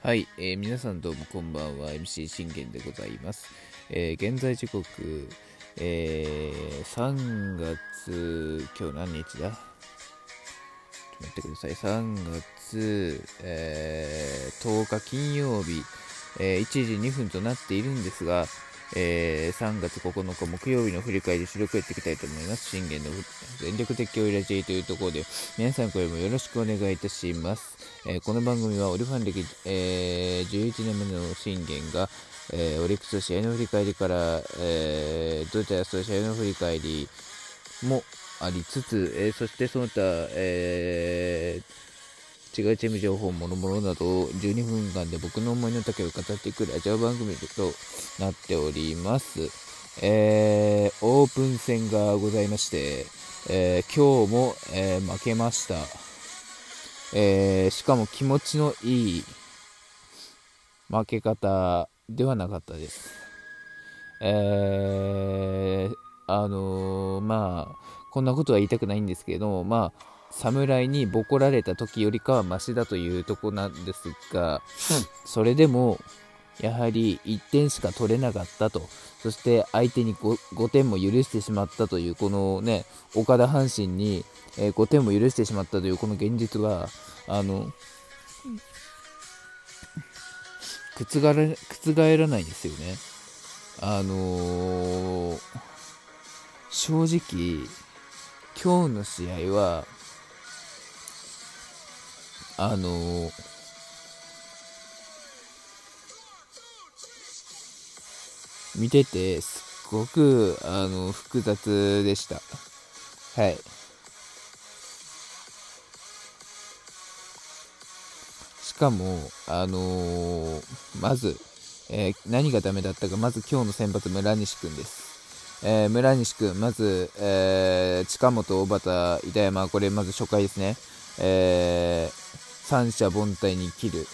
はい、えー、皆さんどうもこんばんは。MC 信玄でございます、えー、現在時刻、えー、3月今日何日だ？ちょっと待ってください。3月、え、10日金曜日、え、1時2分となっているんですが、えー、3月9日木曜日の振り返り収録やっていきたいと思います。信玄の全力的をラジーというところで、皆さんこれもよろしくお願いいたします。えー、この番組はオリファン歴、えー、11年目の信玄が、えー、オリックス試合の振り返りから、えー、ドジャースの試合の振り返りもありつつ、えー、そしてその他、えー違うチーム情報、もろもろなど12分間で僕の思いの丈を語っていくラジオ番組となっております。えー、オープン戦がございまして、えー、今日も、えー、負けました。えー、しかも気持ちのいい負け方ではなかったです。えー、あのー、まあ、こんなことは言いたくないんですけど、まあ、侍にボコられた時よりかはマシだというとこなんですが、それでもやはり1点しか取れなかったと、そして相手に 5, 5点も許してしまったという、このね、岡田阪神に、え5点も許してしまったというこの現実は、あの、覆ら覆らないですよね。あのー、正直、今日の試合は、あのー、見ててすっごくあの複雑でした。はい。しかも、あのー、まず、えー、何がダメだったか、まず今日の先発、村西君です。えー、村西君、まず、え近本、小畑、板山、これまず初回ですね。え三者凡退に切る。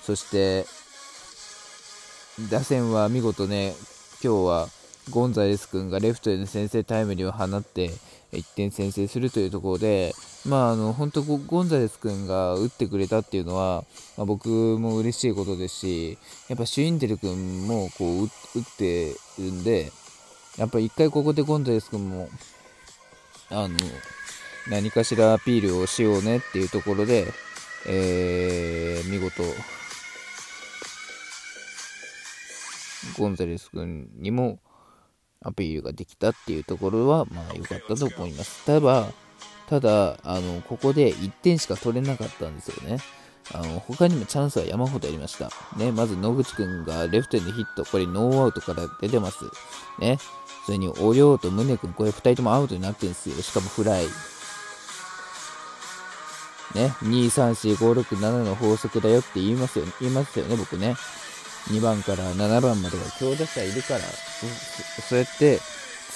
そして、打線は見事ね、今日はゴンザレス君がレフトへの先制タイムリーを放って1点先制するというところで、まあ、あの本当ゴンザレス君が打ってくれたっていうのは、まあ、僕も嬉しいことですし、やっぱシュインデル君もこう打ってるんで、やっぱ1回ここでゴンザレス君もあの何かしらアピールをしようねっていうところで、えー、見事、ゴンザレス君にもアピールができたっていうところは、まあ良かったと思います。ただ、ただ、あの、ここで1点しか取れなかったんですよね。あの、他にもチャンスは山ほどありました。ね、まず野口くんがレフトへのヒット、これノーアウトから出てます。ね、それに、おりょうと宗くん、これ2人ともアウトになってるんですよ。しかもフライ。ね、2、3、4、5、6、7の法則だよって言いますよ、言いますよね、僕ね。2番から7番までは強打者いるから、そうやって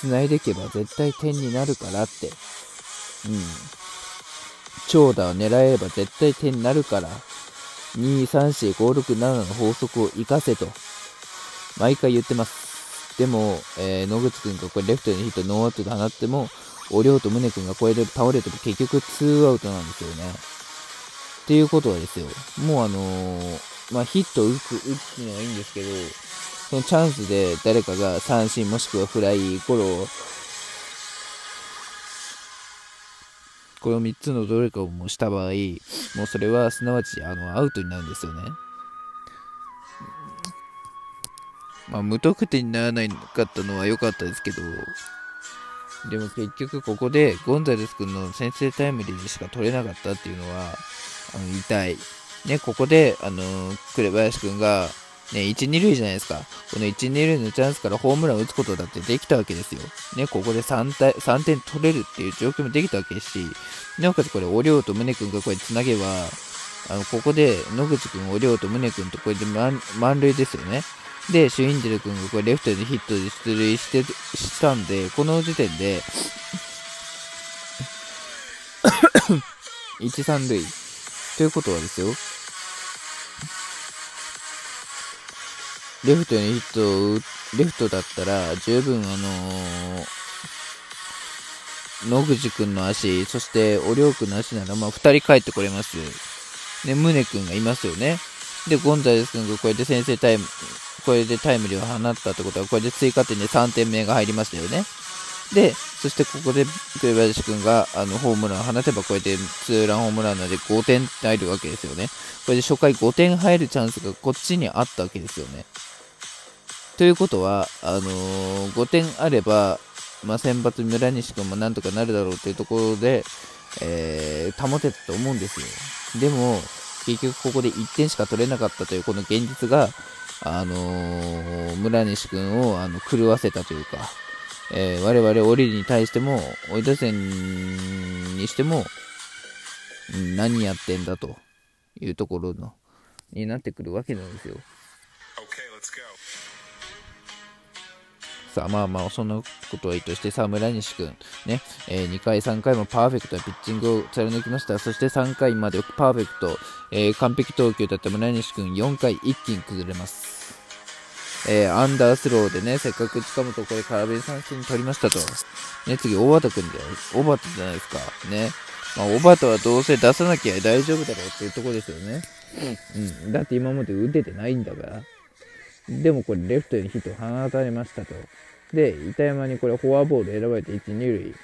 繋いでいけば絶対点になるからって。うん。長打を狙えれば絶対点になるから、2、3、4、5、6、7の法則を活かせと、毎回言ってます。でも、えー、野口くんがこれレフトにヒットノーアウトで放っても、おりょうと宗君がこれで倒れても結局2アウトなんですよね。っていうことはですよ、もうあのー、まあ、ヒット打つ、打つのはいいんですけど、そのチャンスで誰かが三振もしくはフライ、ゴロ、この3つのどれかをもした場合、もうそれはすなわちあのアウトになるんですよね。まあ、無得点にならないかったのは良かったですけど、でも結局ここでゴンザレス君の先制タイムリーでしか取れなかったっていうのは、あの痛い。ね、ここで、あの紅林君が、ね、1、2塁じゃないですか。この1、2塁のチャンスからホームランを打つことだってできたわけですよ。ね、ここで 3, 3点取れるっていう状況もできたわけですし、なおかつこれ、おりょうと宗君がこれつなげば、あの、ここで野口君、おりょうと宗君とこれで満満塁ですよね。で、シュインデル君がこれレフトでヒットで出塁してしたんで、この時点で1、3塁。ということはですよ、レフトにヒットをレフトだったら、十分あのー、野口くんの足、そしておりょうくんの足なら、まあ、二人帰ってこれます。ね、宗君がいますよね。で、ゴンザレス君がこれで先制タイム、これでタイムリーを放ったってことは、これで追加点で3点目が入りましたよね。で、そしてここで栗林君があのホームランを放てば、これでツーランホームランなので5点入るわけですよね。これで初回5点入るチャンスがこっちにあったわけですよね。ということは、あのー、5点あれば、まあ、先発村西君もなんとかなるだろうというところで、えー、保てたと思うんですよ。でも、結局ここで1点しか取れなかったというこの現実が、あのー、村西君をあの狂わせたというか、えー、我々オリに対しても、追い出線にしても、何やってんだというところの、になってくるわけなんですよ。さあまあまあそんなことはいいとしてさあ村西君ね、えー、2回3回もパーフェクトなピッチングを貫きましたそして3回までパーフェクト、えー、完璧投球だった村西君4回一気に崩れますえー、アンダースローでね、せっかく近本これ空振り三振取りましたと。ね、次、大畑君だよ。大畑じゃないですか。ね。まあ、大畑はどうせ出さなきゃ大丈夫だろうっていうところですよね。うん。だって今まで打ててないんだから。でもこれレフトにヒット放たれましたと。で、板山にこれフォアボール選ばれて1、2塁。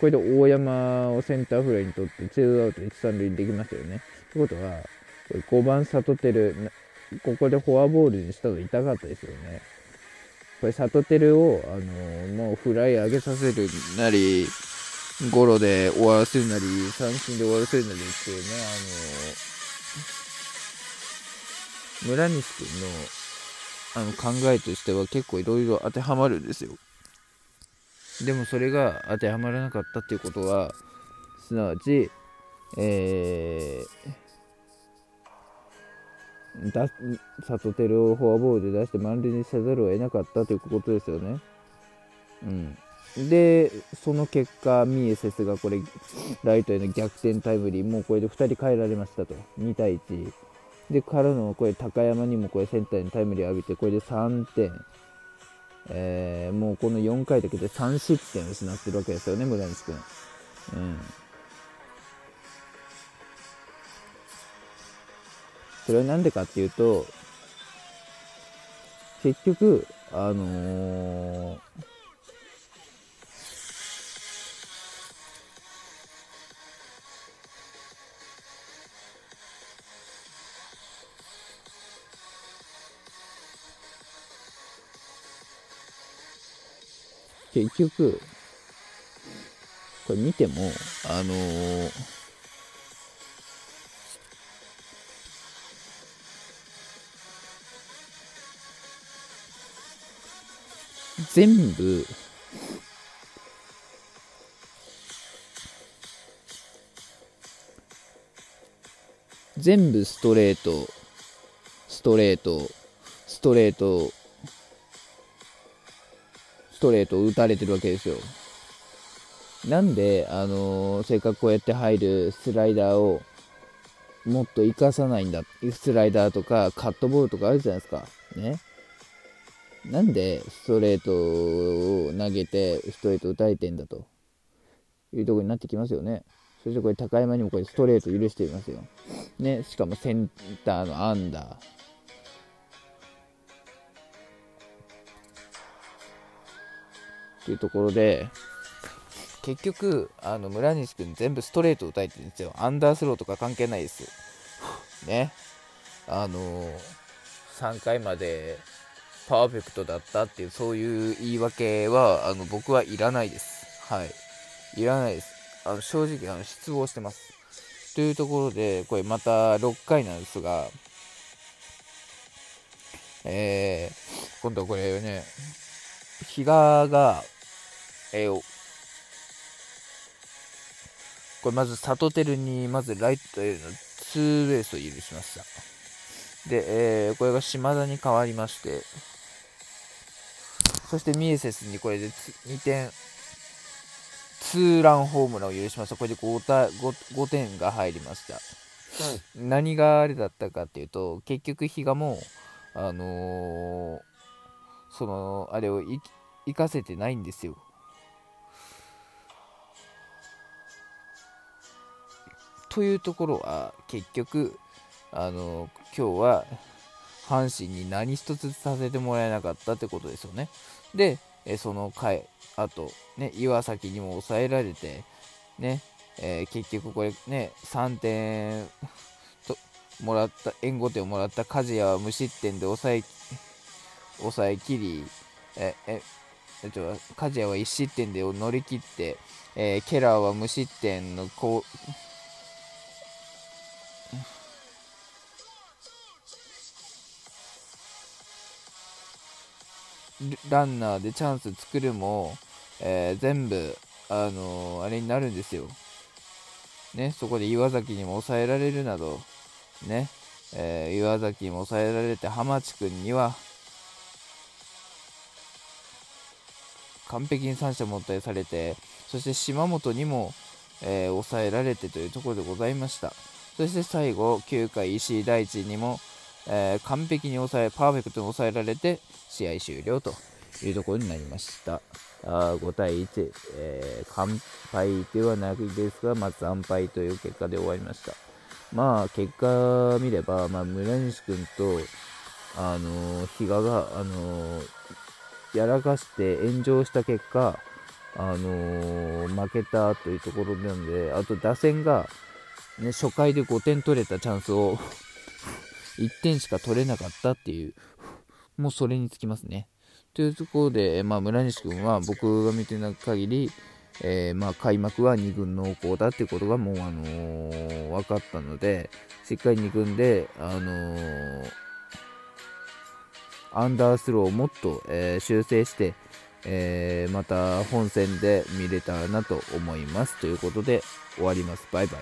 これで大山をセンターフライにとってツーアウト1、3塁にできましたよね。ってことは、これ5番サトテル、ここでフォアボールにしたの痛かったですよね。これ、サトテルを、あのもうフライ上げさせるなり、ゴロで終わらせるなり、三振で終わらせるなりっていうね、あの村西君のあの考えとしては結構いろいろ当てはまるんですよ。でもそれが当てはまらなかったっていうことは、すなわち、えー、だサトテルをフォアボールで出して満塁にせざるを得なかったということですよね。うん、で、その結果、ミエセスがこれ、ライトへの逆転タイムリー、もうこれで2人変えられましたと、2対1。で、からの、これ、高山にもこれ、センターにタイムリー浴びて、これで3点。えー、もうこの4回だけで3失点失ってるわけですよね、村西君。うん。それはなんでかっていうと、結局、あのー結局、これ見ても、あのー、全部、全部ストレート、ストレート、ストレート、ストレートを打たれてるわけですよ。なんで、あのー、せっかくこうやって入るスライダーをもっと活かさないんだ。スライダーとかカットボールとかあるじゃないですか。ね。なんでストレートを投げてストレート打たれてんだというとこになってきますよね。そしてこれ高山にもこれストレート許していますよ。ね。しかもセンターのアンダー。っていうところで、結局、あの村西君全部ストレート打たれてるんですよ。アンダースローとか関係ないです。ね。あの3回までパーフェクトだったっていう、そういう言い訳は、あの僕はいらないです。はい。いらないです。あの正直あの失望してます。というところで、これまた6回なんですが、えー、今度はこれね、比嘉がえー、これまずサトテルにまずライトへのツーベースを許しました。で、えー、これが島田に変わりまして、そしてミエセスにこれで2点、ツーランホームランを許しました。これで 5, た 5, 5点が入りました。うん、何があれだったかっていうと、結局比嘉も、あのー、その、あれを生かせてないんですよ。というところは結局あの今日は阪神に何一つさせてもらえなかったってことですよね。で、その回、あと、ね、岩崎にも抑えられて、ね、えー、結局これね、3点ともらった、援護点をもらった梶谷は無失点で抑え、抑えきり、え、え、えっと、梶谷は1失点で乗り切って、えー、ケラーは無失点のこランナーでチャンス作るも、えー、全部、あのー、あれになるんですよ。ね、そこで岩崎にも抑えられるなど、ね、えー、岩崎にも抑えられて、浜地君には、完璧に三者凡退されて、そして島本にも、え、抑えられてというところでございました。そして最後、9回、石井大地にも、えー、完璧に抑え、パーフェクトに抑えられて、試合終了というところになりました。あ5対1、えー、完敗ではないですが、まあ、惨敗という結果で終わりました。まあ、結果見れば、まあ、村西君と、あの、比嘉が、あの、やらかして炎上した結果、あの、負けたというところなので、あと打線が、ね、初回で5点取れたチャンスを1点しか取れなかったっていうもうそれにつきますね。というところで、まあ、村西君は僕が見てない限り、えー、まあ、開幕は2軍濃厚だっていうことがもう、あのー、分かったので、しっかり2軍で、あのー、アンダースローをもっと、え修正して、えまた本戦で見れたらなと思います。ということで終わります。バイバイ。